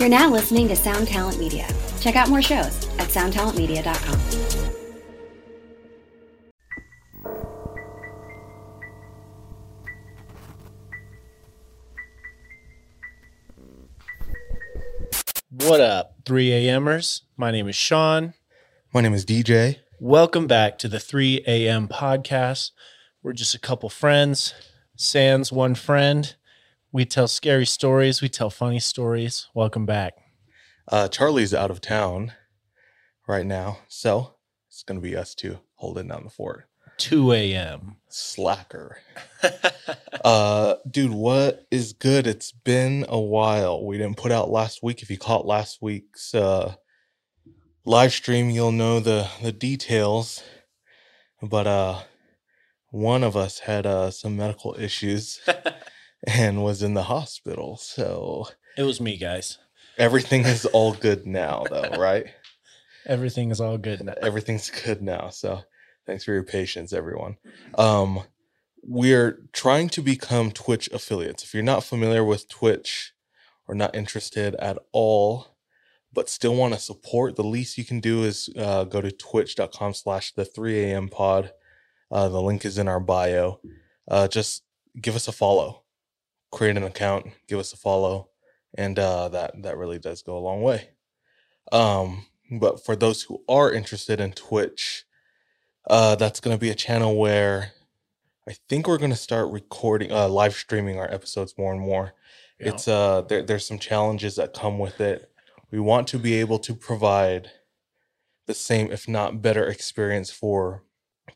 You're now listening to Sound Talent Media. Check out more shows at soundtalentmedia.com. What up, 3 a.m.ers? My name is Sean. My name is DJ. Welcome back to the 3 a.m. podcast. We're just a couple friends, sans one friend. We tell scary stories, we tell funny stories. Welcome back. Uh, Charlie's out of town right now, so it's gonna be us two holding down the fort. 2 a.m. Slacker. uh, dude, what is good? It's been a while. We didn't put out last week. If you caught last week's uh live stream, you'll know the the details. But uh, one of us had uh some medical issues and was in the hospital. So It was me, guys. everything is all good now, though, right? Everything is all good now. everything's good now. So thanks for your patience, everyone. Um, we're trying to become Twitch affiliates. If you're not familiar with Twitch or not interested at all, but still want to support, the least you can do is uh, go to twitch.com slash the 3 a.m. pod. Uh, the link is in our bio. Uh, just give us a follow, create an account, give us a follow, and uh, that that really does go a long way. Um, but for those who are interested in Twitch, uh, that's going to be a channel where I think we're going to start recording, uh, live streaming our episodes more and more. Yeah. It's uh, there, there's some challenges that come with it. We want to be able to provide the same, if not better, experience for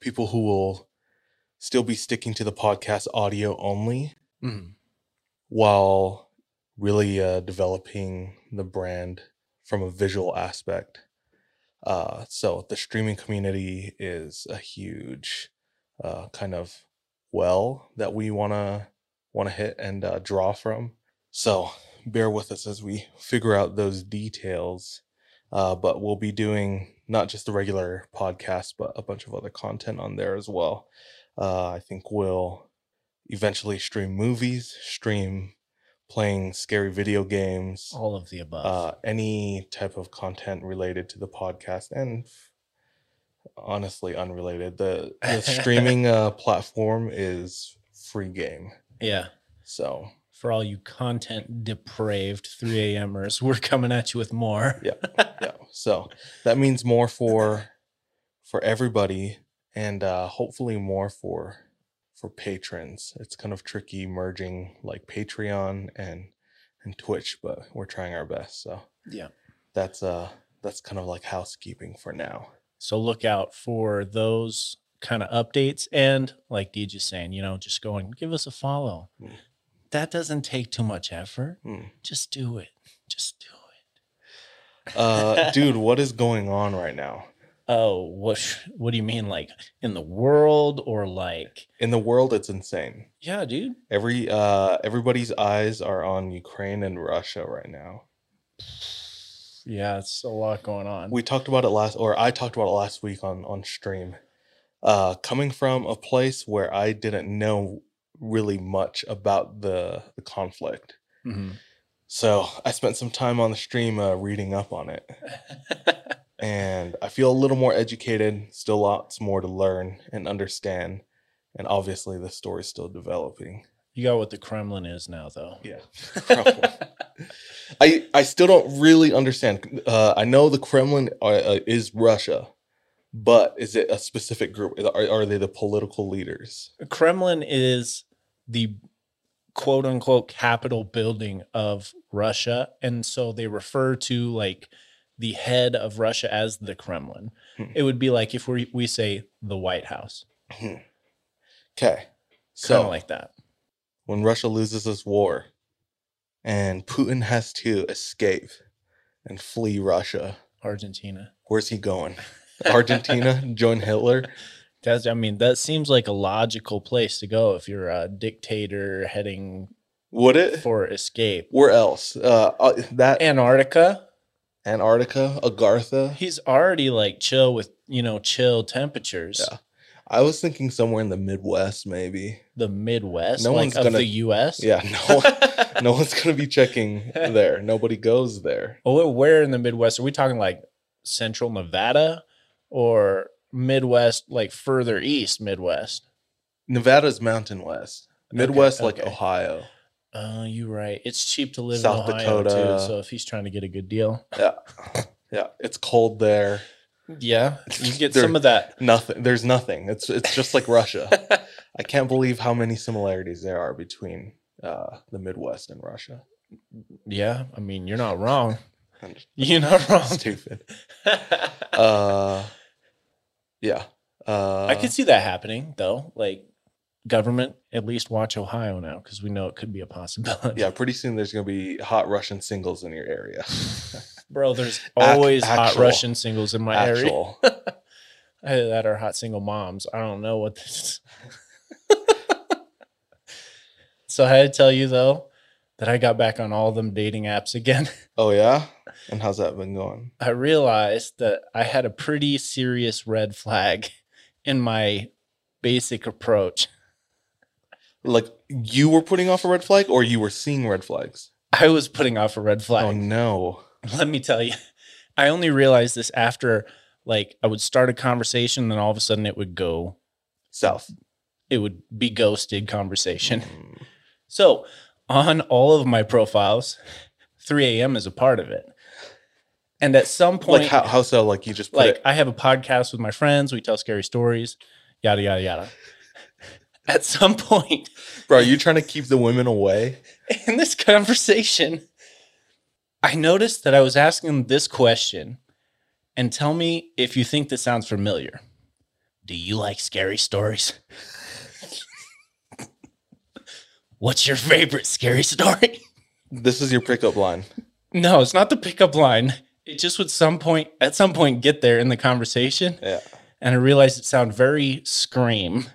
people who will still be sticking to the podcast audio only Mhm. While really uh, developing the brand from a visual aspect. Uh, so the streaming community is a huge uh, kind of well that we want to hit and uh, draw from. So bear with us as we figure out those details. Uh, but we'll be doing not just the regular podcast, but a bunch of other content on there as well. Uh, I think we'll eventually stream movies, stream playing scary video games, All of the above. uh, any type of content related to the podcast, and honestly unrelated. The, the streaming uh, platform is free game, yeah. so For all you content depraved 3 a.m.ers, we're coming at you with more. yeah, yeah. So that means more for for everybody, and uh, hopefully more for for patrons. It's kind of tricky merging like Patreon and and Twitch, but we're trying our best. So Yeah. that's uh that's kind of like housekeeping for now. So look out for those kind of updates. And like DJ saying, you know, just go and give us a follow. Mm. That doesn't take too much effort. Hmm. Just do it. Just do it. Uh, dude, what is going on right now Oh, what what do you mean like in the world or like in the world? It's insane. Yeah, dude. Every uh, everybody's eyes are on Ukraine and Russia right now. Yeah, it's a lot going on. we talked about it last or i talked about it last week on on stream uh coming from a place where i didn't know really much about the the conflict Mhm. so i spent some time on the stream uh, reading up on it and i feel a little more educated still lots more to learn and understand and obviously the story's still developing you got what the Kremlin is now though. yeah I I still don't really understand. Uh, I know the Kremlin uh, uh, is Russia, but is it a specific group? Are, are they the political leaders? Kremlin is the quote unquote capital building of Russia. And so they refer to like the head of Russia as the Kremlin. Hmm. It would be like if we, we say the White House, Okay, kind of like that. when Russia loses this war, and Putin has to escape and flee Russia, Argentina. where's he going? Argentina, join Hitler. That's, I mean, that seems like a logical place to go if you're a dictator heading Would it? for escape. Where else? Uh, uh, that Antarctica, Antarctica, Agartha. he's already like chill with, you know, chill temperatures. Yeah. I was thinking somewhere in the Midwest, maybe. The Midwest, No like one's of gonna- the U.S. Yeah, no, no one's gonna be checking there. Nobody goes there. Oh, where in the Midwest are we talking? Like Central Nevada or Midwest, like further east Midwest? Nevada's Mountain West. Midwest, like okay. Ohio. Uh, you're right. It's cheap to live South in Ohio Dakota. too. So if he's trying to get a good deal, Yeah, yeah. It's cold there. yeah, you get There- some of that. Nothing. There's nothing. It's it's just like Russia. I can't believe how many similarities there are between uh, the Midwest and Russia. yeah, I mean, you're not wrong. I'm You're not wrong. stupid. Uh, yeah. Uh, I could see that happening though. Like government, at least watch Ohio now because we know it could be a possibility. Yeah, pretty soon there's gonna be hot Russian singles in your area. bro. There's always hot actual- Russian singles in my area Actual. Either that are hot single moms. I don't know what this. so I had to tell you though that I got back on all them dating apps again. Oh yeah. And how's that been going? I realized that I had a pretty serious red flag in my basic approach. Like you were putting off a red flag, or you were seeing red flags? I was putting off a red flag. Oh no. Let me tell you, I only realized this after like I would start a conversation, and then all of a sudden it would go, South. it would be ghosted conversation. Mm. So on all of my profiles, 3 a.m. is a part of it. And at some point, Like how, how so? Like you just put like it. I have a podcast with my friends, we tell scary stories, yada yada yada. At some point Bro, are you trying to keep the women away? in this conversation, I noticed that I was asking them this question and tell me if you think this sounds familiar. Do you like scary stories? What's your favorite scary story? This is your pickup line. No, it's not the pickup line. It just would some point at some point get there in the conversation, Yeah. and I realized it sounded very scream.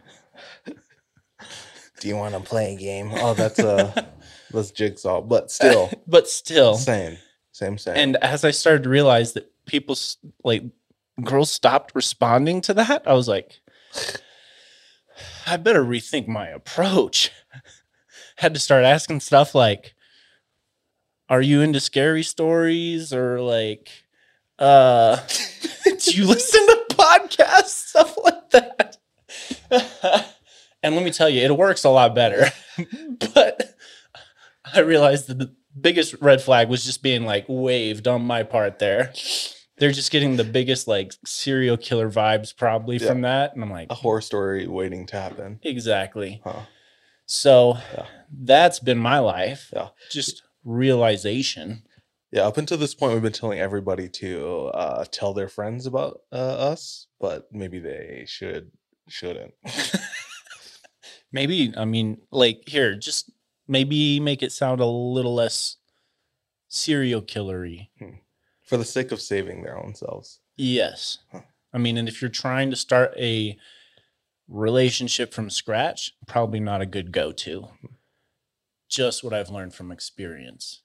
Do you want to play a game? Oh, that's uh that's jigsaw, but still But still, same, same, same. and as I started to realize that people like girls stopped responding to that, I was like, I better rethink my approach. Had to start asking stuff like, "Are you into scary stories?" or like, "Uh, do you listen to podcasts?" Stuff like that. And let me tell you, it works a lot better. but I realized that the biggest red flag was just being like waved on my part there. They're just getting the biggest like serial killer vibes probably from that. And I'm like, a horror story waiting to happen. exactly. Huh. So Yeah. that's been my life. Yeah. Just realization. Yeah, up until this point, we've been telling everybody to uh, tell their friends about uh, us, but maybe they should shouldn't. Maybe, I mean, like here, just maybe make it sound a little less serial killery. Hmm. for the sake of saving their own selves. Yes. Huh. I mean, and if you're trying to start a relationship from scratch, probably not a good go to. Hmm. Just what I've learned from experience.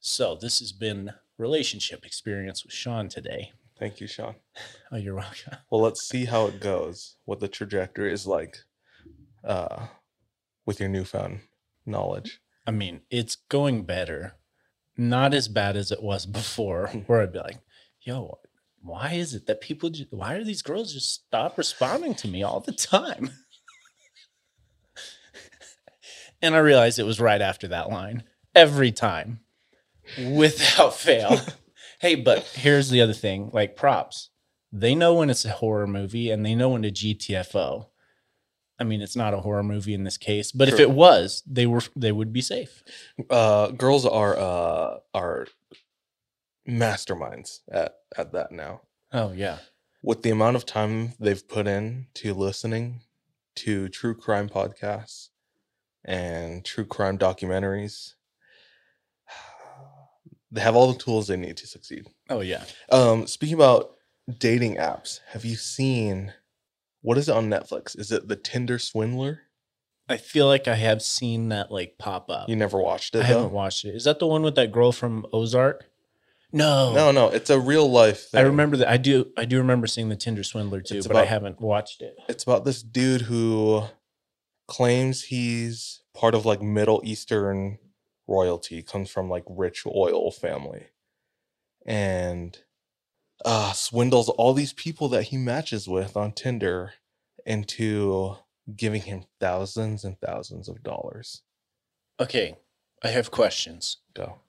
So, this has been relationship experience with Sean today. Thank you, Sean. Oh, you're welcome. Well, let's see how it goes. What the trajectory is like uh, with your newfound knowledge. I mean, it's going better. Not as bad as it was before, where I'd be like, yo, why is it that people, ju- why are these girls just stop responding to me all the time? and I realized it was right after that line every time without fail. hey, but here's the other thing like props. They know when it's a horror movie and they know when to GTFO. I mean, it's not a horror movie in this case, but if it was, they were they would be safe. Uh, girls are uh, are masterminds at at that now. Oh yeah. With the amount of time they've put in to listening to true crime podcasts and true crime documentaries, they have all the tools they need to succeed. Oh yeah. Um, speaking about dating apps, have you seen what is it on Netflix? Is it the Tinder Swindler? I feel like I have seen that like pop up. You never watched it I though? haven't watched it. Is that the one with that girl from Ozark? No, No, no, it's a real life thing. I remember that. I do. I do remember seeing the Tinder Swindler too, It's but I haven't watched it. It's about this dude who claims he's part of like Middle Eastern royalty, comes from like rich oil family, and uh swindles all these people that he matches with on Tinder into giving him thousands and thousands of dollars. Okay, I have questions. Go.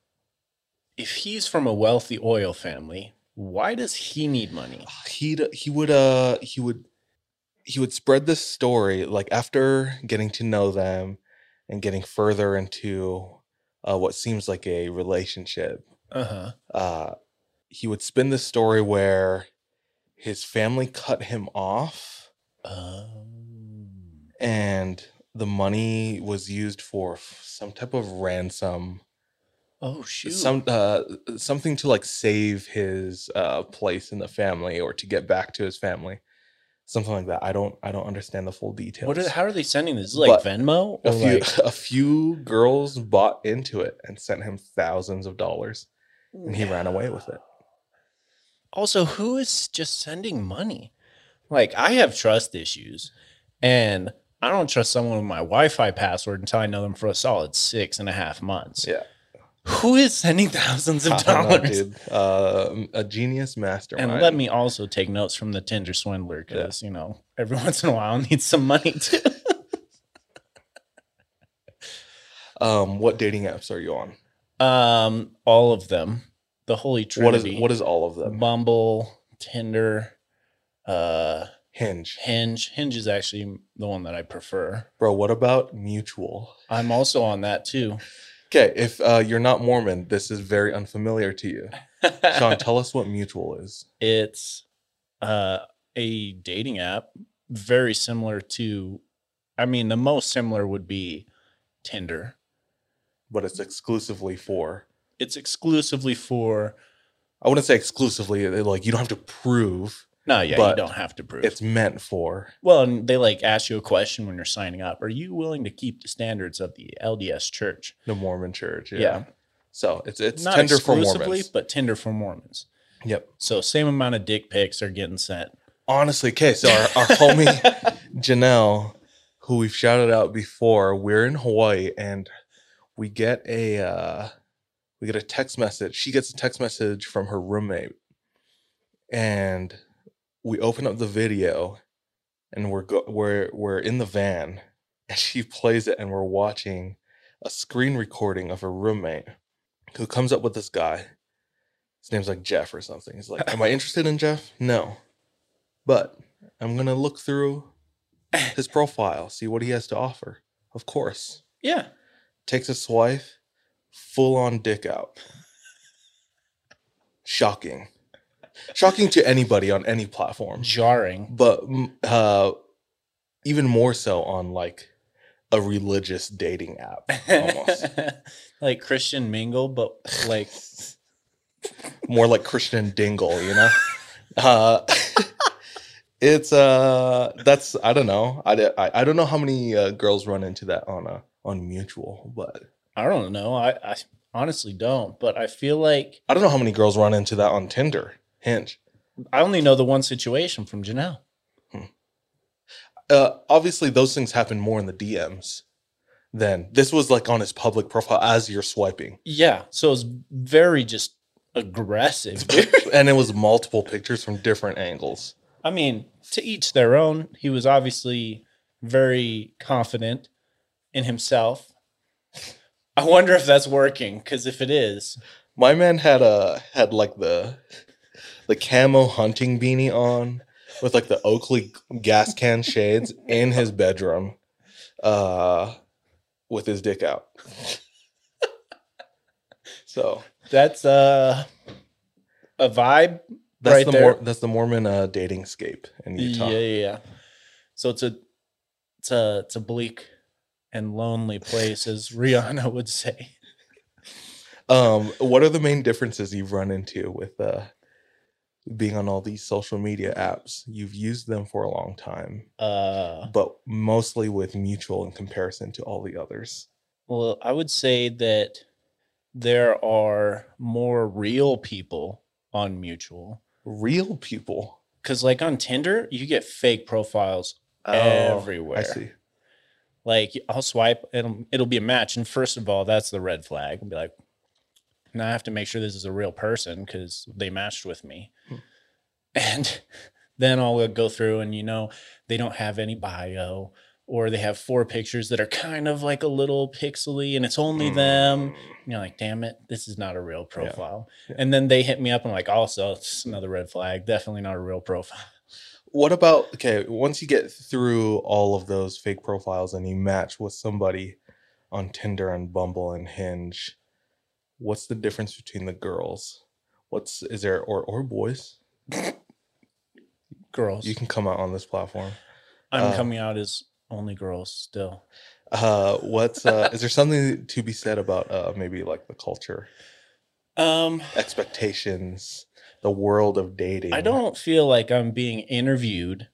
If he's from a wealthy oil family, why does he need money? He'd he would uh he would he would spread this story like after getting to know them and getting further into uh, what seems like a relationship Uh huh. uh, he would spin this story where his family cut him off Um, and the money was used for some type of ransom oh shoot. some uh, something to like save his uh, place in the family or to get back to his family something like that i don't i don't understand the full details what? Are, how are they sending this? Like But Venmo? a few like, a few girls bought into it and sent him thousands of dollars and he ran away with it Also, who is just sending money? Like, I have trust issues, and I don't trust someone with my Wi-Fi password until I know them for a solid six and a half months. yeah Who is sending thousands of know, dollars? dude. Uh, a genius mastermind. And let me also take notes from the Tinder swindler because you know every once in a while I need some money too. Um, what dating apps are you on? um, all of them, the holy What is trinity. what is all of them? Bumble, Tinder, uh, Hinge, Hinge. Hinge is actually the one that I prefer. bro. What about Mutual? I'm also on that too. Okay, if uh, you're not Mormon, this is very unfamiliar to you. Sean, tell us what Mutual is. it's uh, a dating app very similar to i mean the most similar would be tinder But it's exclusively for. It's exclusively for I wouldn't say exclusively. Like you don't have to prove. no yeah But you don't have to prove It's meant for. well and they like ask you a question when you're signing up are you willing to keep the standards of the lds church the Mormon Church. Yeah. Yeah. So it's it's not Tinder for exclusively Mormons. but tinder for mormons Yep. so same amount of dick pics are getting sent Honestly, okay. So our, our homie Janelle, who we've shouted out before, we're in Hawaii and we get a uh, we get a text message. She gets a text message from her roommate, and we open up the video, and we're go- we're we're in the van, and she plays it, and we're watching a screen recording of her roommate, who comes up with this guy. His name's like Jeff or something. He's like, "Am I interested in Jeff? No, but I'm gonna look through his profile, see what he has to offer. Of course, yeah takes his wife, full on dick out. Shocking, shocking to anybody on any platform, jarring but mm, uh, even more so on like a religious dating app. Almost like christian mingle but like more like Christian Dingle, you know. Uh, it's uh, that's I don't know. I, I, I don't know how many uh, girls run into that on a on mutual, but I don't know. I, I honestly don't, but I feel like I don't know how many girls run into that on Tinder, Hinge. I only know the one situation from Janelle. Uh, obviously, those things happen more in the DMs. Than this was like on his public profile as you're swiping, Yeah, so it's very just aggressive. and it was multiple pictures from different angles. I mean, to each their own. He was obviously very confident in himself. I wonder if that's working because if it is, My man had a had like the the camo hunting beanie on with like the Oakley gas can shades in his bedroom, uh, with his dick out. so that's uh, a vibe. that's Right the there. Mor- that's the Mormon uh, dating scape in Utah. Yeah, yeah, yeah. So it's a it's a it's a bleak and lonely place, as Rihanna would say. Um, what are the main differences you've run into with uh, being on all these social media apps? You've used them for a long time. Uh, but mostly with mutual in comparison to all the others. well, I would say that there are more real people on Mutual. Real people. Cause like on Tinder, you get fake profiles Oh, everywhere. I see. Like I'll swipe, it'll it'll be a match, and first of all, that's the red flag. I'll be like, now I have to make sure this is a real person because they matched with me, Hmm. and then I'll go through, and you know, they don't have any bio, or they have four pictures that are kind of like a little pixely, and it's only them. Mm. And you're like, damn it, this is not a real profile. Yeah. And then they hit me up, and I'm like, also, it's another red flag. Definitely not a real profile. What about okay? Once you get through all of those fake profiles and you match with somebody on Tinder and Bumble and Hinge, what's the difference between the girls? What's is there or or boys? Girls. You can come out on this platform. I'm uh, coming out as only girls still. Uh, what's uh, is there something to be said about uh maybe like the culture, Um, expectations, the world of dating? I don't feel like I'm being interviewed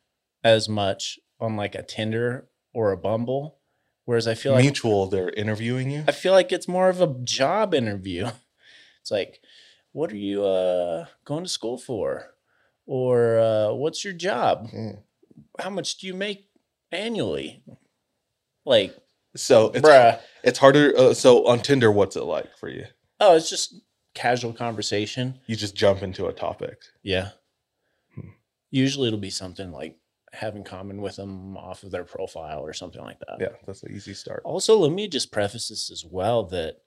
as much on like a Tinder or a Bumble, whereas I feel like mutual. They're interviewing you. I feel like it's more of a job interview. It's like, what are you uh going to school for, or uh, what's your job? Mm. How much do you make annually? Like, So it's bruh. it's harder. Uh, so on Tinder, what's it like for you? Oh, it's just casual conversation. You just jump into a topic. Yeah. Hmm. Usually it'll be something like have in common with them off of their profile or something like that. Yeah, that's an easy start. Also, let me just preface this as well that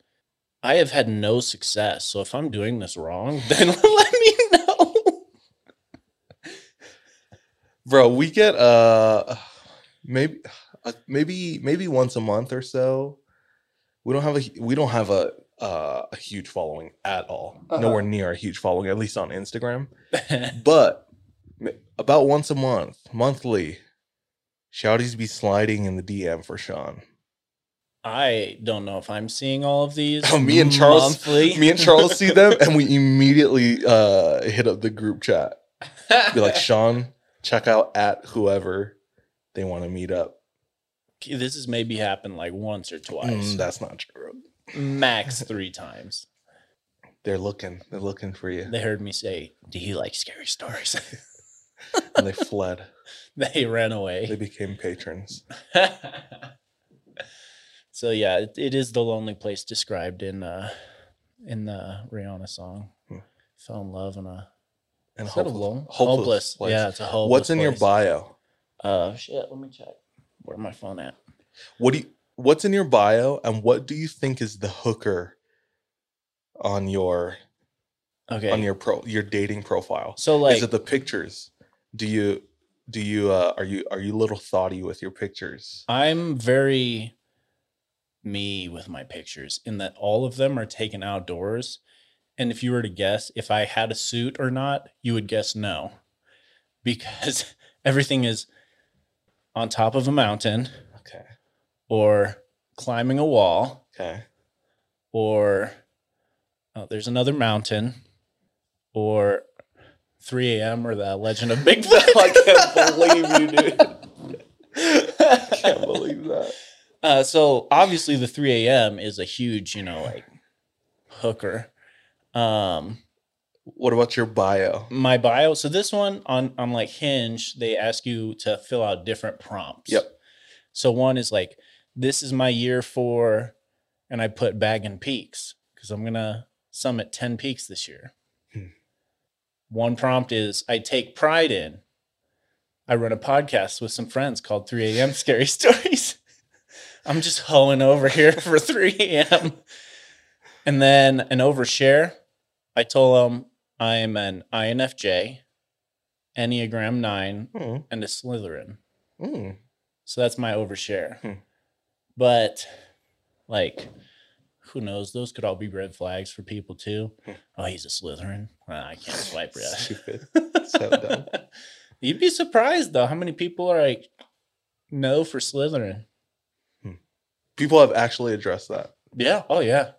I have had no success. So if I'm doing this wrong, then let me know. Bro, we get uh maybe uh, maybe maybe once a month or so. We don't have a we don't have a uh, a huge following at all. Uh-huh. Nowhere near a huge following, at least on Instagram. But about once a month, monthly, shouties be sliding in the DM for Sean. I don't know if I'm seeing all of these. Oh, me and Charles- monthly. Me and Charles see them, and we immediately uh, hit up the group chat. Be like, Sean, check out at whoever they want to meet up. this has maybe happened like once or twice, Mm, that's not true. Max three times. They're looking. They're looking for you. They heard me say, "Do you like scary stories?" and they fled. they ran away. They became patrons. so yeah, it, it is the lonely place described in uh in the Rihanna song. Hmm. Fell in love in a And a hopeless, hopeless. place. Yeah, it's a hopeless. What's in your bio? Uh, shit. Let me check. Where my phone at? What do you? What's in your bio, and what do you think is the hooker on your Okay. on your pro your dating profile? so like, is it the pictures? Do you do you uh, are you are you a little thoughty with your pictures? I'm very me with my pictures in that all of them are taken outdoors. And if you were to guess if I had a suit or not, you would guess no. Because everything is on top of a mountain. Or climbing a wall Okay. or oh, there's another mountain or 3 a.m. or the legend of Bigfoot. I can't believe you, dude. I can't believe that. Uh, so obviously the 3 a.m. is a huge, you know, like hooker. Um, What about your bio? my bio. So this one on on like Hinge, they ask you to fill out different prompts. Yep. So one is like, this is my year for, and I put bagging peaks because I'm gonna summit 10 peaks this year. Hmm. One prompt is I take pride in. I run a podcast with some friends called 3 a.m. Scary Stories. I'm just hoeing over here for 3 a.m. And then an overshare. I told them I'm an INFJ, Enneagram 9, Hmm. and a Slytherin. Hmm. So that's my overshare. Hmm. But like, who knows? Those could all be red flags for people too. Hmm. Oh, he's a Slytherin. Ah, I can't swipe right. Stupid. So dumb. You'd be surprised though how many people are like no for Slytherin. People have actually addressed that. Yeah. Oh yeah.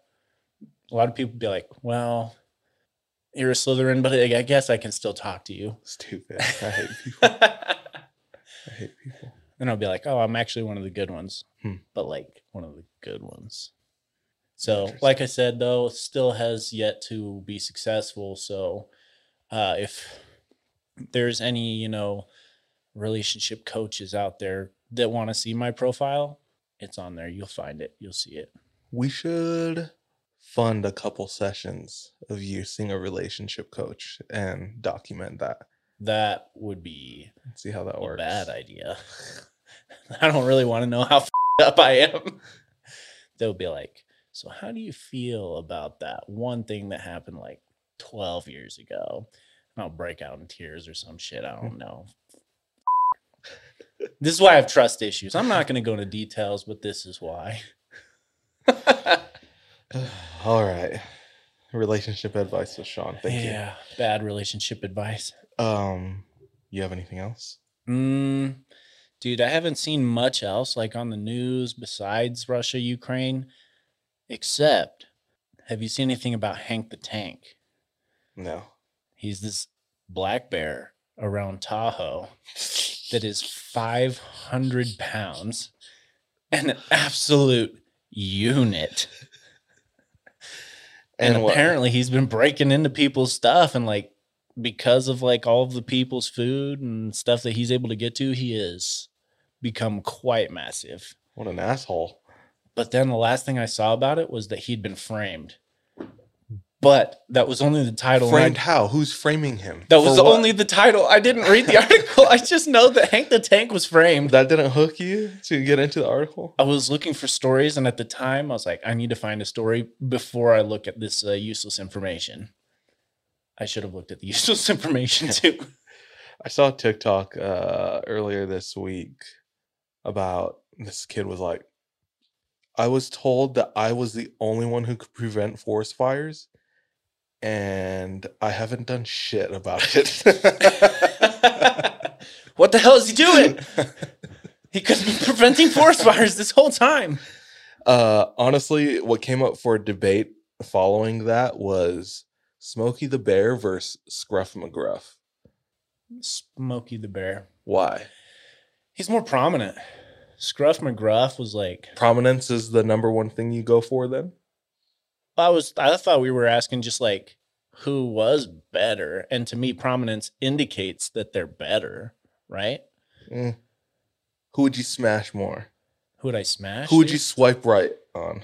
A lot of people be like, well, you're a Slytherin, but I I guess I can still talk to you. Stupid. I hate people. I hate people. Then I'll be like, oh, I'm actually one of the good ones, Hmm. but like one of the good ones. So, like I said, though, still has yet to be successful. So, uh, if there's any, you know, relationship coaches out there that want to see my profile, it's on there. You'll find it. You'll see it. We should fund a couple sessions of you seeing a relationship coach and document that. That would be See how that a works. bad idea. I don't really want to know how up I am. They'll be like, so how do you feel about that one thing that happened like 12 years ago? And I'll break out in tears or some shit. I don't know. this is why I have trust issues. I'm not going to go into details, but this is why. All right. Relationship advice with Sean. Thank you. yeah, bad relationship advice. Um, you have anything else? Mm, dude, I haven't seen much else like on the news besides Russia, Ukraine, except have you seen anything about Hank the Tank? No. He's this black bear around Tahoe that is 500 pounds an absolute unit. And, what- apparently he's been breaking into people's stuff and like because of like all of the people's food and stuff that he's able to get to, he has become quite massive. what an asshole. But then the last thing I saw about it was that he'd been framed. But that was only the title. Framed how? Who's framing him? that was what? only the title. I didn't read the article. I just know that Hank the Tank was framed. that didn't hook you to get into the article. I was looking for stories, and at the time, I was like, I need to find a story before I look at this uh, useless information. I should have looked at the useless information too. I saw a TikTok uh, earlier this week about this kid was like, I was told that I was the only one who could prevent forest fires, and I haven't done shit about it. what the hell is he doing? He could be preventing forest fires this whole time. uh, honestly, what came up for debate following that was Smokey the Bear versus Scruff McGruff. Smokey the Bear. Why? He's more prominent. Scruff McGruff was like, Prominence is the number one thing you go for then? I was, I thought we were asking just like who was better. And to me, prominence indicates that they're better, right? Mm. Who would you smash more? Who would I smash? Who would you swipe right on?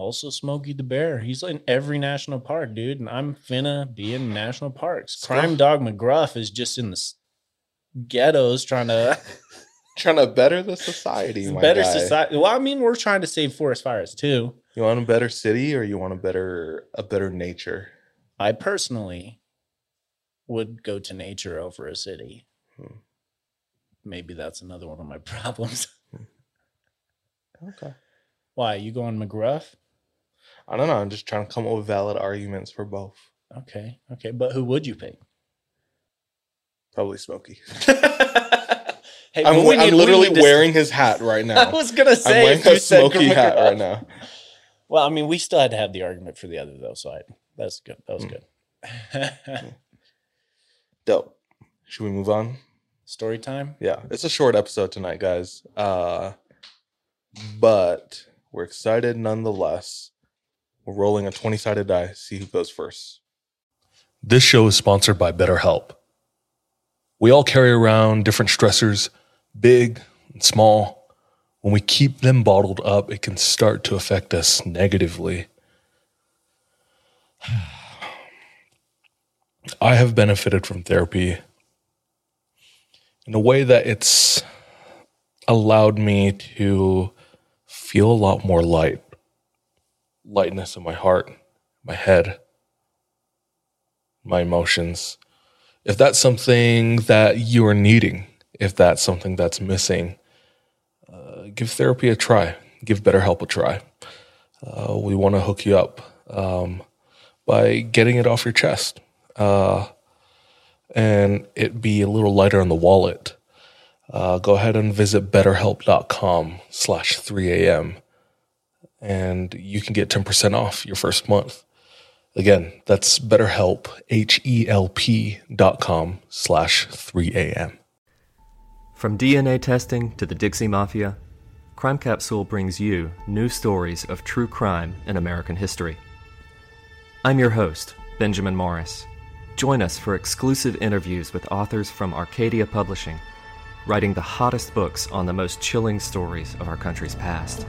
Also, Smokey the Bear. He's in every national park, dude. And I'm finna be in national parks. Crime Dog McGruff is just in the ghettos trying to Trying to better the society, my better guy. society. Well, I mean, we're trying to save forest fires too. You want a better city or you want a better a better nature? I personally would go to nature over a city. Hmm. Maybe that's another one of my problems. Okay. Why you going McGruff? I don't know. I'm just trying to come up with valid arguments for both. Okay, okay, but who would you pick? Probably Smokey. hey, I'm, we we- I'm we literally to- wearing his hat right now. I was gonna I'm say wearing you a said Smokey hat right now. Well, I mean, we still had to have the argument for the other though, so I, that's good. That was Hmm. good. Dope. Should we move on? Story time. Yeah, it's a short episode tonight, guys. Uh, but we're excited nonetheless. We're rolling a 20 sided die. See who goes first. This show is sponsored by BetterHelp. We all carry around different stressors, big and small. When we keep them bottled up, it can start to affect us negatively. I have benefited from therapy in a way that it's allowed me to feel a lot more light, lightness in my heart, my head my emotions. If that's something that you are needing, if that's something that's missing, uh, give therapy a try. Give BetterHelp a try. Uh, we want to hook you up um, by getting it off your chest uh, and it be a little lighter on the wallet. Uh, go ahead and visit betterhelp.com slash 3am and you can get 10% off your first month. Again, that's BetterHelp, H-E-L-P dot com slash 3 a.m. From DNA testing to the Dixie Mafia, Crime Capsule brings you new stories of true crime in American history. I'm your host, Benjamin Morris. Join us for exclusive interviews with authors from Arcadia Publishing, writing the hottest books on the most chilling stories of our country's past.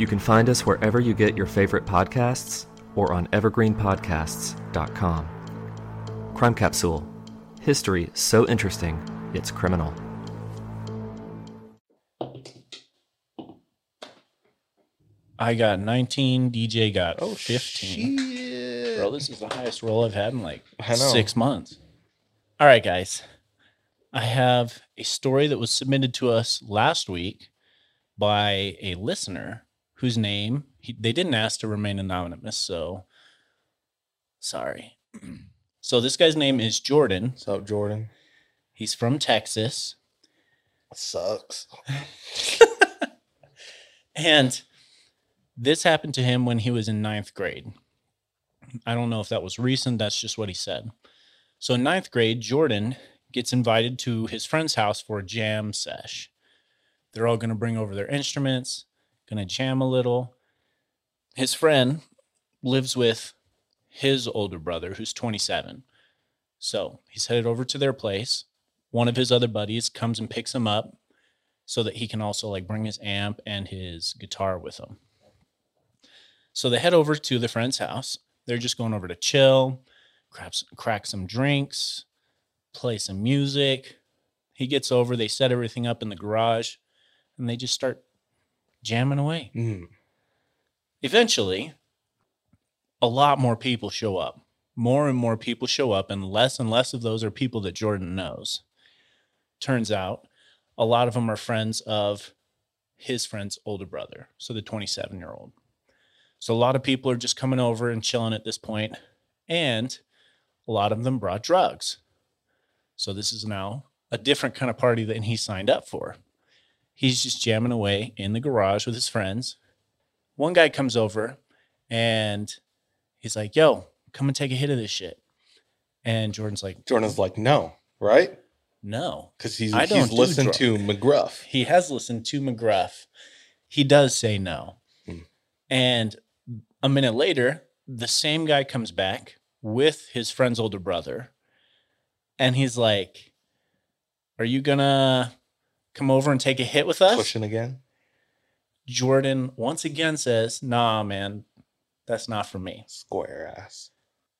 You can find us wherever you get your favorite podcasts or on evergreenpodcasts.com. Crime Capsule History so interesting, it's criminal. I got 19. DJ got Oh, 15. shit. Bro, this is the highest roll I've had in like six months. All right, guys. I have a story that was submitted to us last week by a listener whose name he, they didn't ask to remain anonymous. So sorry. So this guy's name is Jordan. What's up, Jordan? He's from Texas. Sucks. And this happened to him when he was in ninth grade. I don't know if that was recent. That's just what he said. So in ninth grade, Jordan gets invited to his friend's house for a jam sesh. They're all going to bring over their instruments, to jam a little. His friend lives with his older brother, who's 27. So he's headed over to their place. One of his other buddies comes and picks him up so that he can also like bring his amp and his guitar with him. So they head over to the friend's house. They're just going over to chill, crack, crack some drinks, play some music. He gets over, they set everything up in the garage, and they just start jamming away. Mm. Eventually, a lot more people show up. More and more people show up, and less and less of those are people that Jordan knows. Turns out, a lot of them are friends of his friend's older brother, so the 27 year old. So a lot of people are just coming over and chilling at this point, and a lot of them brought drugs. So this is now a different kind of party than he signed up for. He's just jamming away in the garage with his friends. One guy comes over and he's like, "Yo, come and take a hit of this shit." And Jordan's like, Jordan's like, no, right? "No." Because he's I don't he's do listened drugs. to McGruff. He has listened to McGruff. He does say no. Hmm. And a minute later, the same guy comes back with his friend's older brother. And he's like, Are you going to come over and take a hit with us? Pushing again. Jordan once again says, Nah, man, that's not for me. Square ass.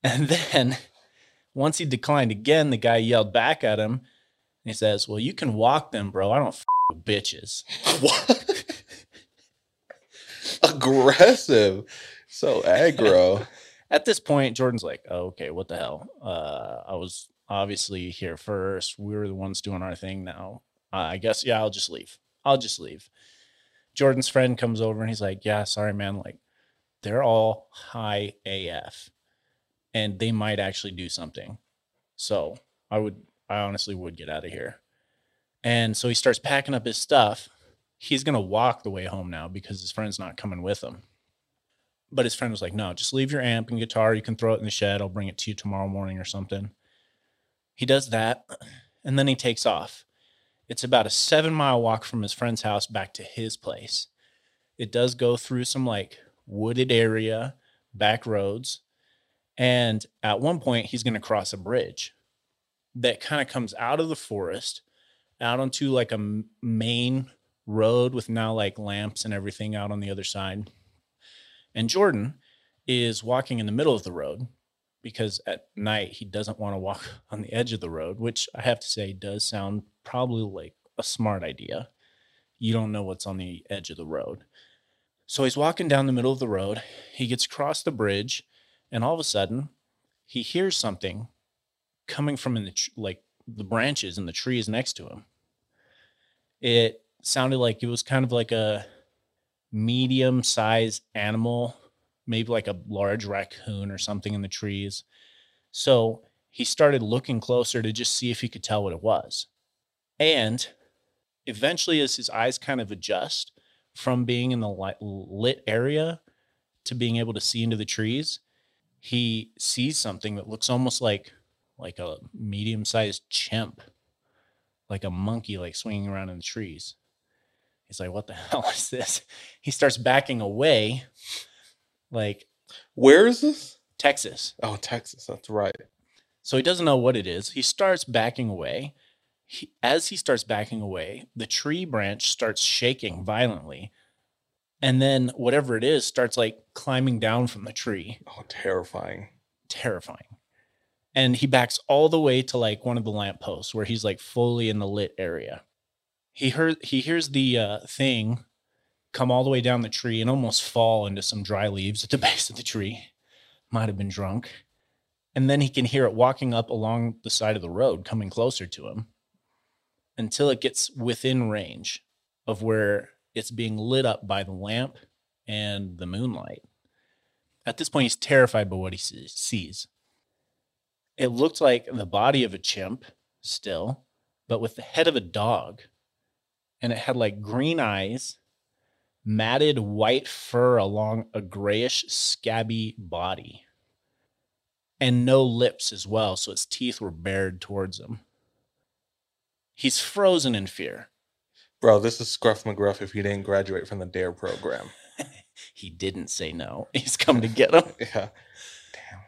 And then once he declined again, the guy yelled back at him. And he says, Well, you can walk them, bro. I don't f- with bitches. What? Aggressive. So aggro. At this point, Jordan's like, oh, okay, what the hell? Uh, I was obviously here first. We were the ones doing our thing now. I guess, yeah, I'll just leave. I'll just leave. Jordan's friend comes over and he's like, yeah, sorry, man. Like, they're all high AF and they might actually do something. So I would, I honestly would get out of here. And so he starts packing up his stuff. He's going to walk the way home now because his friend's not coming with him. But his friend was like, no, just leave your amp and guitar. You can throw it in the shed. I'll bring it to you tomorrow morning or something. He does that and then he takes off. It's about a seven mile walk from his friend's house back to his place. It does go through some like wooded area, back roads. And at one point, he's going to cross a bridge that kind of comes out of the forest out onto like a main road with now like lamps and everything out on the other side. And Jordan is walking in the middle of the road because at night he doesn't want to walk on the edge of the road, which I have to say does sound probably like a smart idea. You don't know what's on the edge of the road. So he's walking down the middle of the road. He gets across the bridge, and all of a sudden, he hears something coming from in the tr- like the branches and the trees next to him. It sounded like it was kind of like a medium sized animal, maybe like a large raccoon or something in the trees. So he started looking closer to just see if he could tell what it was. And eventually, as his eyes kind of adjust from being in the li- lit area to being able to see into the trees, he sees something that looks almost like like a medium sized chimp, like a monkey, like swinging around in the trees. He's like, what the hell is this? He starts backing away, like Where is this? Texas. Oh, Texas. That's right. So he doesn't know what it is. He starts backing away. He, as he starts backing away, the tree branch starts shaking violently. And then whatever it is starts like climbing down from the tree. Oh, terrifying. Terrifying. And he backs all the way to like one of the lampposts where he's like fully in the lit area. He heard he hears the uh, thing come all the way down the tree and almost fall into some dry leaves at the base of the tree. Might have been drunk. And then he can hear it walking up along the side of the road, coming closer to him until it gets within range of where it's being lit up by the lamp and the moonlight. At this point, he's terrified by what he sees-. It looked like the body of a chimp still, but with the head of a dog. And it had like green eyes, matted white fur along a grayish, scabby body, and no lips as well. So its teeth were bared towards him. He's frozen in fear. Bro, this is Scruff McGruff if he didn't graduate from the DARE program. He didn't say no. He's come to get him. Yeah. Damn.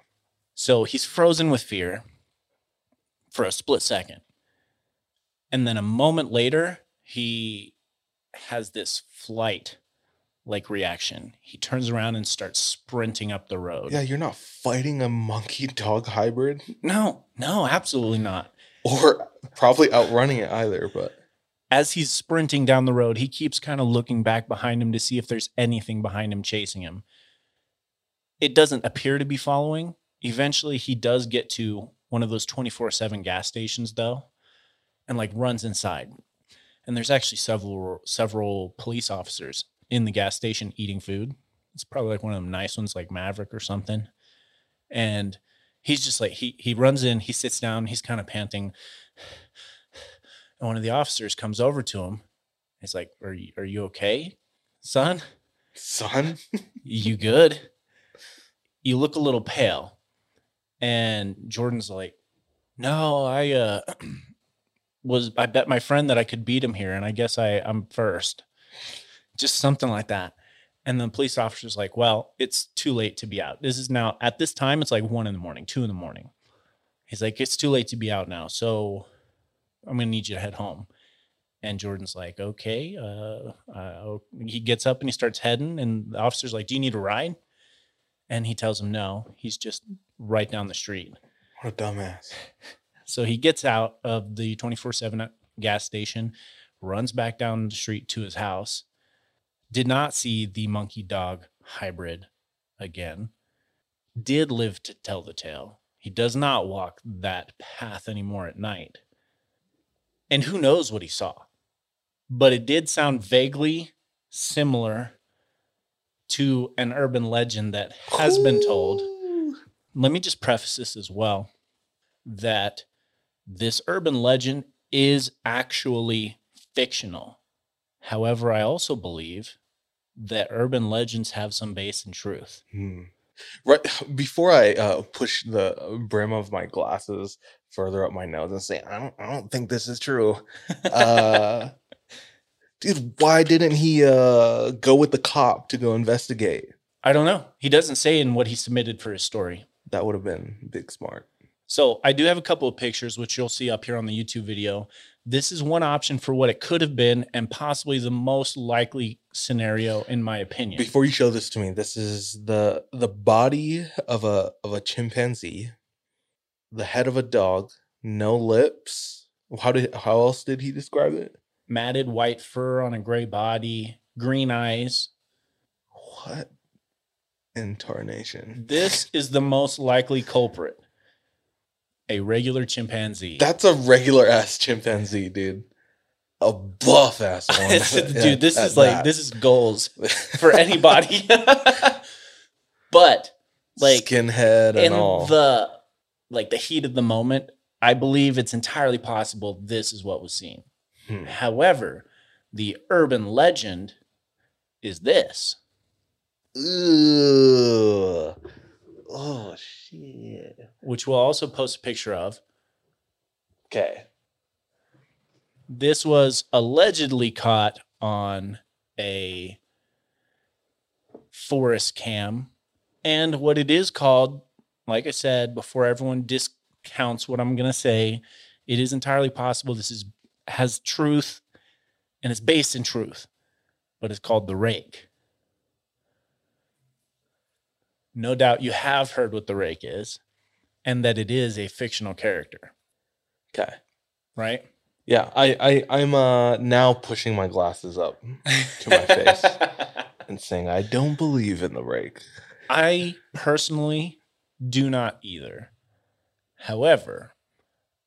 So he's frozen with fear for a split second. And then a moment later, he has this flight like reaction. He turns around and starts sprinting up the road. Yeah, you're not fighting a monkey dog hybrid No, no, absolutely not. or probably outrunning it either, but As he's sprinting down the road, he keeps kind of looking back behind him to see if there's anything behind him chasing him. It doesn't appear to be following. Eventually, he does get to one of those 24 7 gas stations, though, and like runs inside. And there's actually several several police officers in the gas station eating food. It's probably like one of them nice ones, like Maverik or something. And he's just like he he runs in, he sits down, he's kind of panting. And one of the officers comes over to him. He's like, "Are you are you okay, son? son, You good? You look a little pale." And Jordan's like, "No, I uh was I bet my friend that I could beat him here and I guess I I'm first. Just something like that." And the police officer's like, "Well, it's too late to be out. This is now at this time it's like 1 in the morning, 2 in the morning." He's like, "It's too late to be out now. So I'm going to need you to head home." And Jordan's like, okay. Uh, uh, he gets up and he starts heading, and the officer's like, do you need a ride? And he tells him no. He's just right down the street. what a dumbass. So he gets out of the 24 7 gas station, runs back down the street to his house, did not see the monkey dog hybrid again, did live to tell the tale. He does not walk that path anymore at night. And who knows what he saw? But it did sound vaguely similar to an urban legend that has been told let me just preface this as well that this urban legend is actually fictional. However, I also believe that urban legends have some base in truth. Hmm. Right before I uh, push the brim of my glasses further up my nose and say, I don't, I don't think this is true. Uh, dude, why didn't he uh, go with the cop to go investigate? I don't know. He doesn't say in what he submitted for his story. That would have been big smart. So I do have a couple of pictures, which you'll see up here on the YouTube video. This is one option for what it could have been, and possibly the most likely scenario, in my opinion. Before you show this to me, this is the the body of a of a chimpanzee, the head of a dog, no lips. How did how else did he describe it? Matted white fur on a gray body, green eyes. What in tarnation? This is the most likely culprit. A regular chimpanzee. That's a regular ass chimpanzee, dude. A buff ass one. Dude, this At is like that. this is goals for anybody. but like skinhead and in all. the like the heat of the moment, I believe it's entirely possible this is what was seen. Hmm. However, the urban legend is this. Ugh. Oh shit. which we'll also post a picture of. Okay. This was allegedly caught on a forest cam. And what it is called, like I said, before everyone discounts what I'm going to say, it is entirely possible this is has truth and it's based in truth, but it's called The Rake. No doubt you have heard what The Rake is and that it is a fictional character, Okay. right? Yeah, I, I I'm uh now pushing my glasses up to my face and saying I don't believe in the rake. I personally do not either. However,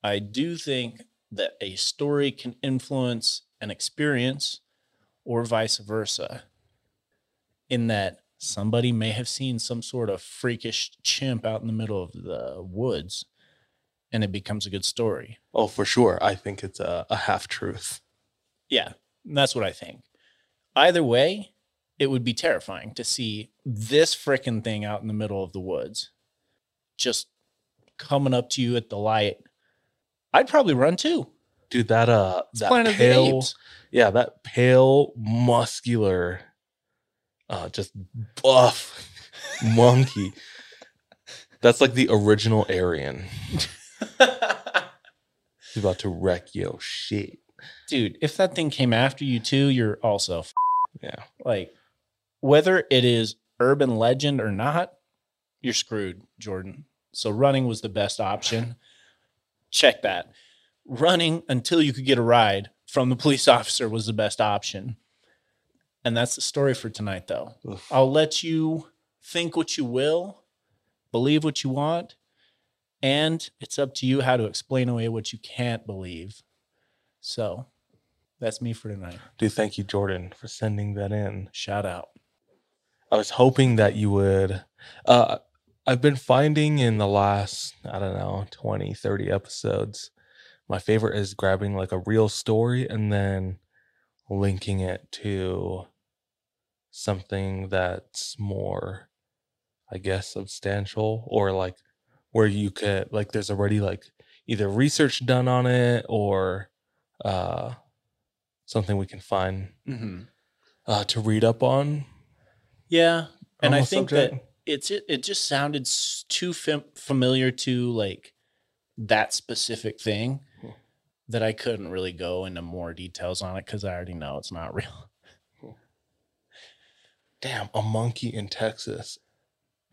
I do think that a story can influence an experience or vice versa, in that somebody may have seen some sort of freakish chimp out in the middle of the woods and it becomes a good story. Oh, for sure. I think it's a, a half truth. Yeah, that's what I think. Either way, it would be terrifying to see this frickin' thing out in the middle of the woods just coming up to you at the light. I'd probably run too. Dude, that uh that Planet of the pale yeah, that pale, muscular, uh just buff monkey. That's like the original Aryan. He's about to wreck your shit. Dude, if that thing came after you too, you're also f- Yeah. like whether it is urban legend or not, you're screwed, Jordan. So running was the best option. Check that. Running until you could get a ride from the police officer was the best option. And that's the story for tonight though. Oof. I'll let you think what you will, believe what you want, and it's up to you how to explain away what you can't believe. So that's me for tonight. Dude, thank you, Jordan, for sending that in. Shout out. I was hoping that you would. Uh, I've been finding in the last, I don't know, 20, 30 episodes, my favorite is grabbing like a real story and then linking it to something that's more, I guess, substantial or like where you could, like, there's already like either research done on it or uh, something we can find Mm-hmm. uh, to read up on. Yeah, and I think subject. that it's it, it just sounded too fam- familiar to like that specific thing Hmm. that I couldn't really go into more details on it because I already know it's not real. Damn, a monkey in Texas.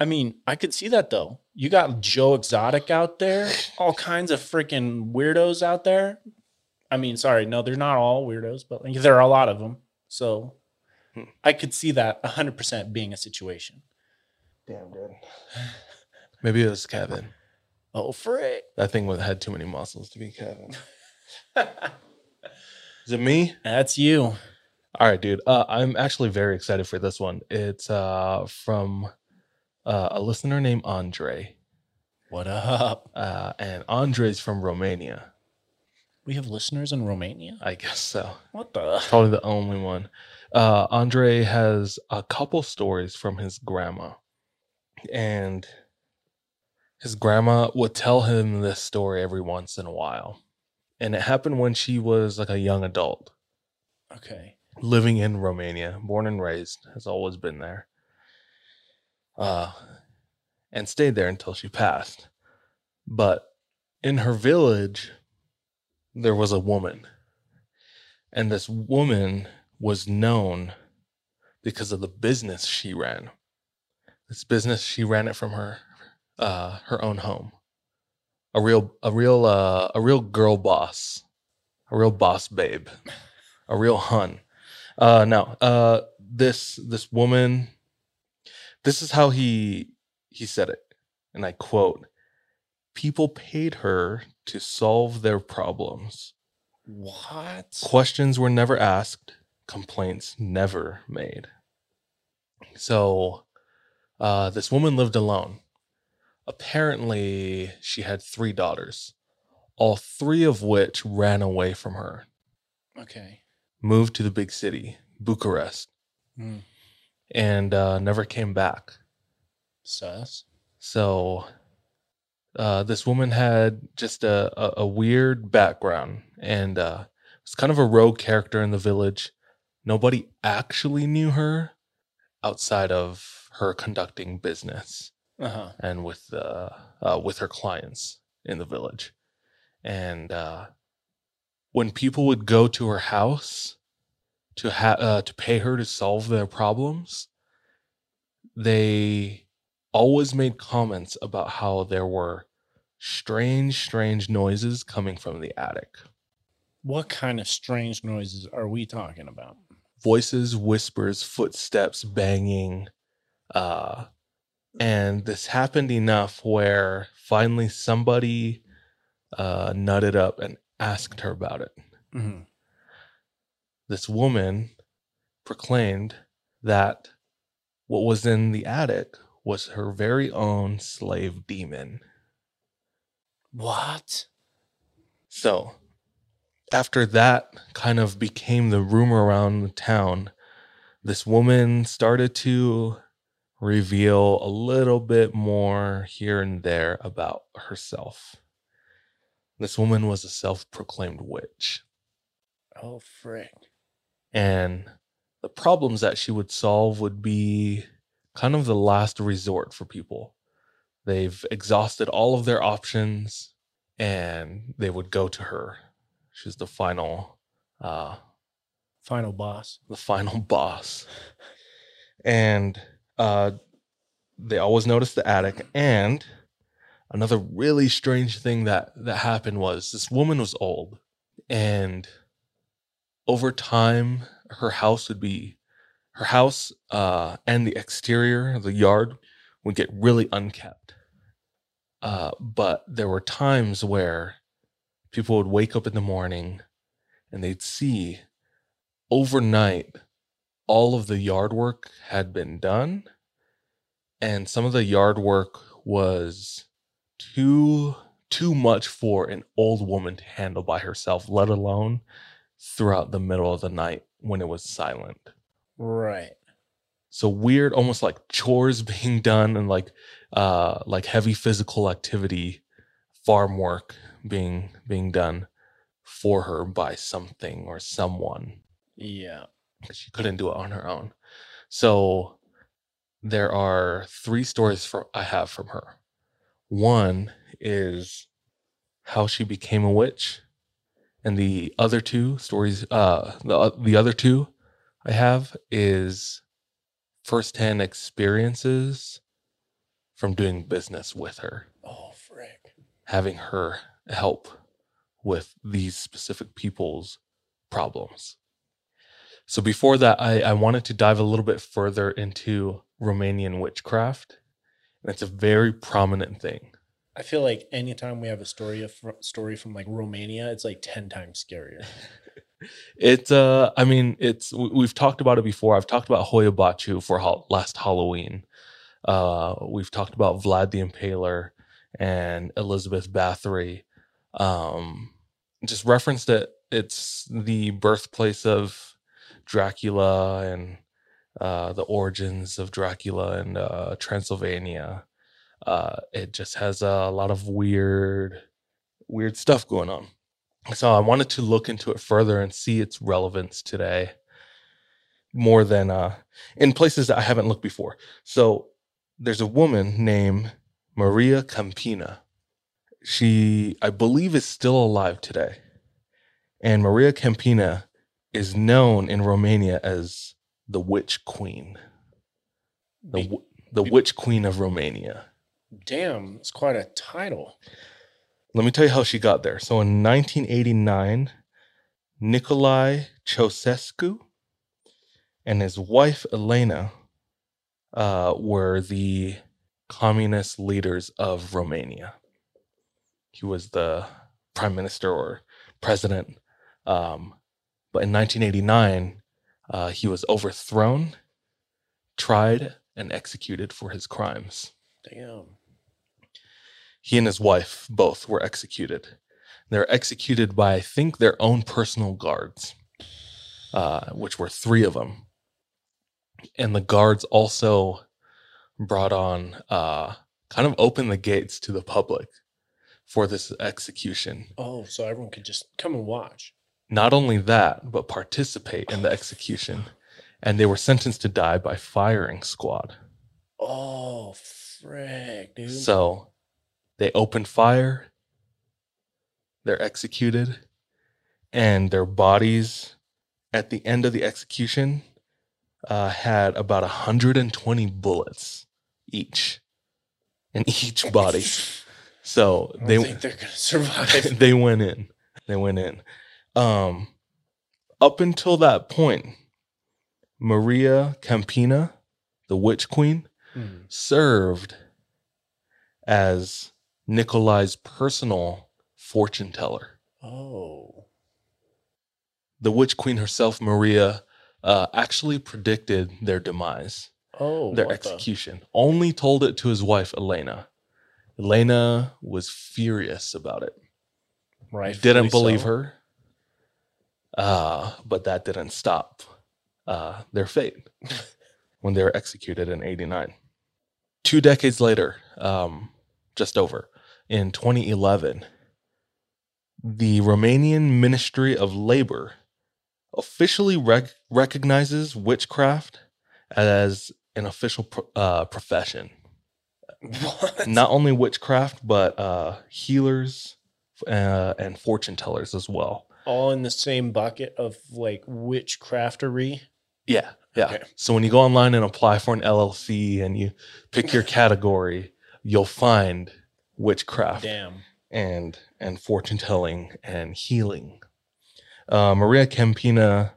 I mean, I could see that though. You got Joe Exotic out there, all kinds of freaking weirdos out there. I mean, sorry, no, they're not all weirdos, but like, there are a lot of them. So Hmm. I could see that 100% being a situation. Damn, dude. Maybe it was Kevin. Oh, frick. That thing had too many muscles to be Kevin. Is it me? That's you. All right, dude. Uh, I'm actually very excited for this one. It's uh, from uh, a listener named Andre. What up? Uh, and Andre's from Romania. We have listeners in Romania? I guess so. What the? Probably the only one. Uh, Andre has a couple stories from his grandma, and his grandma would tell him this story every once in a while. And it happened when she was like a young adult, Okay. Living in Romania, born and raised, has always been there, uh, and stayed there until she passed. But in her village, there was a woman, and this woman was known because of the business she ran. This business she ran it from her uh, her own home. A real a real uh, a real girl boss, a real boss babe, a real hun. Uh, no, uh, this this woman. This is how he he said it, and I quote: "People paid her to solve their problems. What? Questions were never asked, complaints never made." So, uh, this woman lived alone. Apparently, she had three daughters, all three of which ran away from her, Okay. Moved to the big city, Bucharest, Hmm. and uh, never came back. Sus. So, uh, this woman had just a, a, a weird background and uh, was kind of a rogue character in the village. nobody actually knew her outside of her conducting business Uh-huh. and with uh, uh, with her clients in the village. And uh, when people would go to her house to ha- uh, to pay her to solve their problems, they always made comments about how there were strange, strange noises coming from the attic. What kind of strange noises are we talking about? Voices, whispers, footsteps, banging. Uh, and this happened enough where finally somebody uh, nutted up and asked her about it. Mhm. This woman proclaimed that what was in the attic was her very own slave demon. What? So, after that kind of became the rumor around the town, this woman started to reveal a little bit more here and there about herself. This woman was a self proclaimed witch. Oh, frick. And the problems that she would solve would be kind of the last resort for people. They've exhausted all of their options and they would go to her. She's the final uh Final boss. the final boss. And uh they always noticed the attic and another really strange thing that that happened was this woman was old and over time her house would be her house uh and the exterior of the yard would get really unkept. Uh but there were times where people would wake up in the morning and they'd see overnight all of the yard work had been done and some of the yard work was too too much for an old woman to handle by herself let alone throughout the middle of the night when it was silent Right. so weird almost like chores being done and like uh like heavy physical activity farm work being being done for her by something or someone Yeah. she couldn't do it on her own. So there are three stories for I have from her. One is how she became a witch, and the other two stories, uh, the the other two I have is firsthand experiences from doing business with her, Oh, frick. having her help with these specific people's problems. So before that, I, I wanted to dive a little bit further into Romanian witchcraft. And it's a very prominent thing. I feel like anytime we have a story of story from like Romania, it's like ten times scarier. It's uh I mean, it's we- we've talked about it before. I've talked about Hoia Baciu for hol- last Halloween. Uh we've talked about Vlad the Impaler and Elizabeth Bathory. Um just referenced that it's the birthplace of Dracula and uh the origins of Dracula and uh Transylvania. Uh it just has a lot of weird weird stuff going on. So I wanted to look into it further and see its relevance today more than uh, in places that I haven't looked before. So there's a woman named Maria Campina. She, I believe, is still alive today. And Maria Campina is known in Romania as the Witch Queen, the, Be- the Witch Queen of Romania. Damn, it's quite a title. Let me tell you how she got there. So in 1989, Nicolae Ceausescu and his wife Elena uh, were the communist leaders of Romania. He was the prime minister or president. Um, but in 1989, uh, he was overthrown, tried, and executed for his crimes Damn. he and his wife both were executed. They're executed by, I think, their own personal guards, uh, which were three of them. And the guards also brought on, uh, kind of opened the gates to the public for this execution. Oh, so everyone could just come and watch. Not only that, but participate in the execution. And they were sentenced to die by firing squad. Oh, frick, dude. So they open fire, they're executed, and their bodies at the end of the execution uh, had about 120 bullets each in each body. So they think they're gonna survive. they went in. They went in. Um, up until that point, Maria Campina, the witch queen, Mhm. served as Nikolai's personal fortune teller. Oh, The witch queen herself, Maria, uh, actually predicted their demise, oh, their what the- execution. Only told it to his wife, Elena. Elena was furious about it. Right. didn't believe so. her. Uh, but that didn't stop uh, their fate when they were executed in 89. Two decades later, um, just over, in 2011, the Romanian Ministry of Labor officially rec- recognizes witchcraft as an official pro- uh, profession. What? Not only witchcraft, but uh, healers uh, and fortune tellers as well. All in the same bucket of like witchcraftery. Yeah, yeah. Okay. So when you go online and apply for an LLC and you pick your category, you'll find witchcraft Damn. and and fortune telling and healing. Uh, Maria Campina,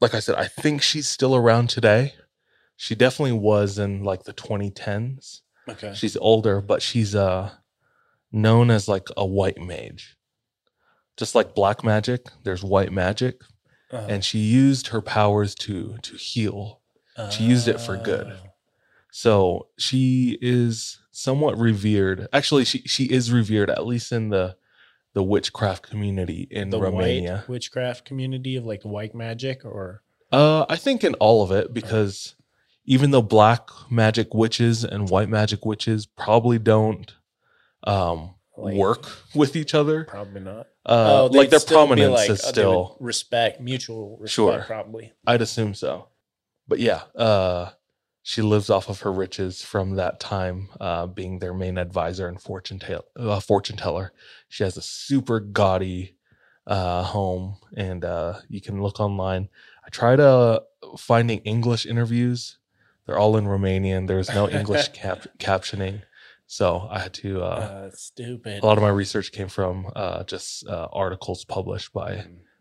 like I said, I think she's still around today. She definitely was in like the 2010s. Okay. She's older, but she's uh known as like a white mage. Just like black magic, there's white magic, Uh, and she used her powers to to heal. she used it for good. oh. So she is somewhat revered. Actually, she she is revered at least in the the witchcraft community in The Romania. white witchcraft community of like white magic or Uh, I think in all of it because even though black magic witches and white magic witches probably don't um, Like- work with each other, probably not. uh, they'd like their prominence like- is uh, still. respect, mutual respect, Sure. probably. I'd assume so, but yeah, uh, she lives off of her riches from that time, uh, being their main advisor and fortune tell- uh, fortune teller. She has a super gaudy uh, home, and uh, you can look online. I tried finding English interviews. They're all in Romanian. There's no English cap- captioning, so I had to. Uh, Uh, stupid. a lot of my research came from uh, just uh, articles published by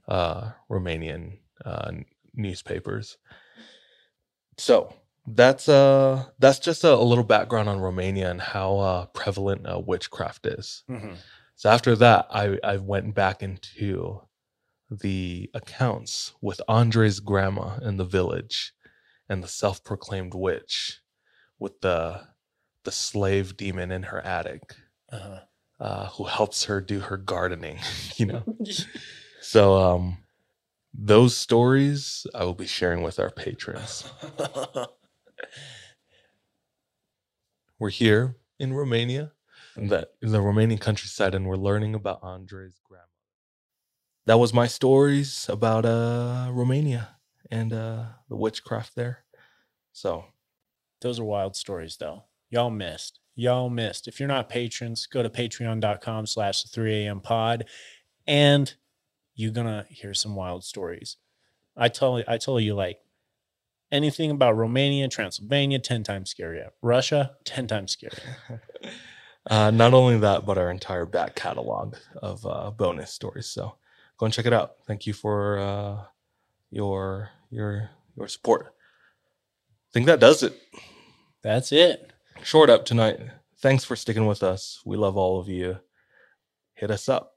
uh, Romanian uh, newspapers. So that's uh that's just a, a little background on Romania and how uh, prevalent uh, witchcraft is. Mhm. So after that, I I went back into the accounts with Andre's grandma in the village and the self-proclaimed witch with the the slave demon in her attic Uh-huh. uh, who helps her do her gardening, you know. So um those stories I will be sharing with our patrons. We're here in Romania, in the, in the Romanian countryside, and we're learning about Andre's grandma. That was my stories about uh Romania and uh the witchcraft there. So Those are wild stories, though. Y'all missed. Y'all missed. If you're not patrons, go to patreon.com slash 3 a.m. pod and you're gonna hear some wild stories. I tell I tell you like anything about Romania, Transylvania, 10 times scarier. Russia, 10 times scarier. uh not only that, but our entire back catalog of uh bonus stories. So go and check it out. Thank you for uh your your your support. I think that does it. That's it. Short up tonight. Thanks for sticking with us. We love all of you. Hit us up,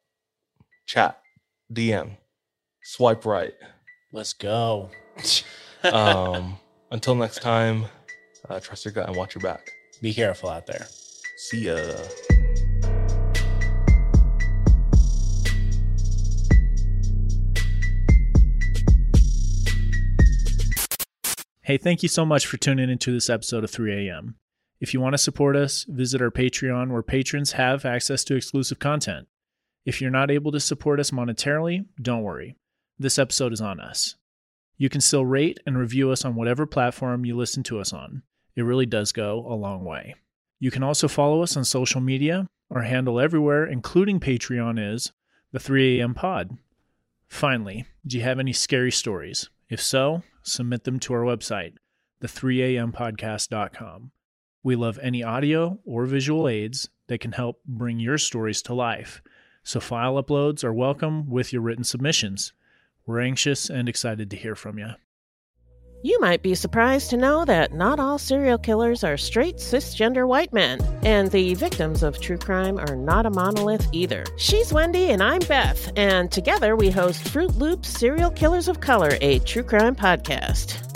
chat, DM, swipe right. Let's go. Um, until next time, uh, trust your gut and watch your back. Be careful out there. See ya. Hey, thank you so much for tuning into this episode of 3 a.m. If you want to support us, visit our Patreon where patrons have access to exclusive content. If you're not able to support us monetarily, don't worry. this episode is on us. You can still rate and review us on whatever platform you listen to us on. It really does go a long way. You can also follow us on social media. Our handle everywhere, including Patreon, is the 3 a.m. pod. Finally, do you have any scary stories? If so, submit them to our website, the3ampodcast.com. We love any audio or visual aids that can help bring your stories to life. So file uploads are welcome with your written submissions. We're anxious and excited to hear from you. You might be surprised to know that not all serial killers are straight cisgender white men, and the victims of true crime are not a monolith either. She's Wendy, and I'm Beth, and together we host Fruit Loops Serial Killers of Color, a true crime podcast.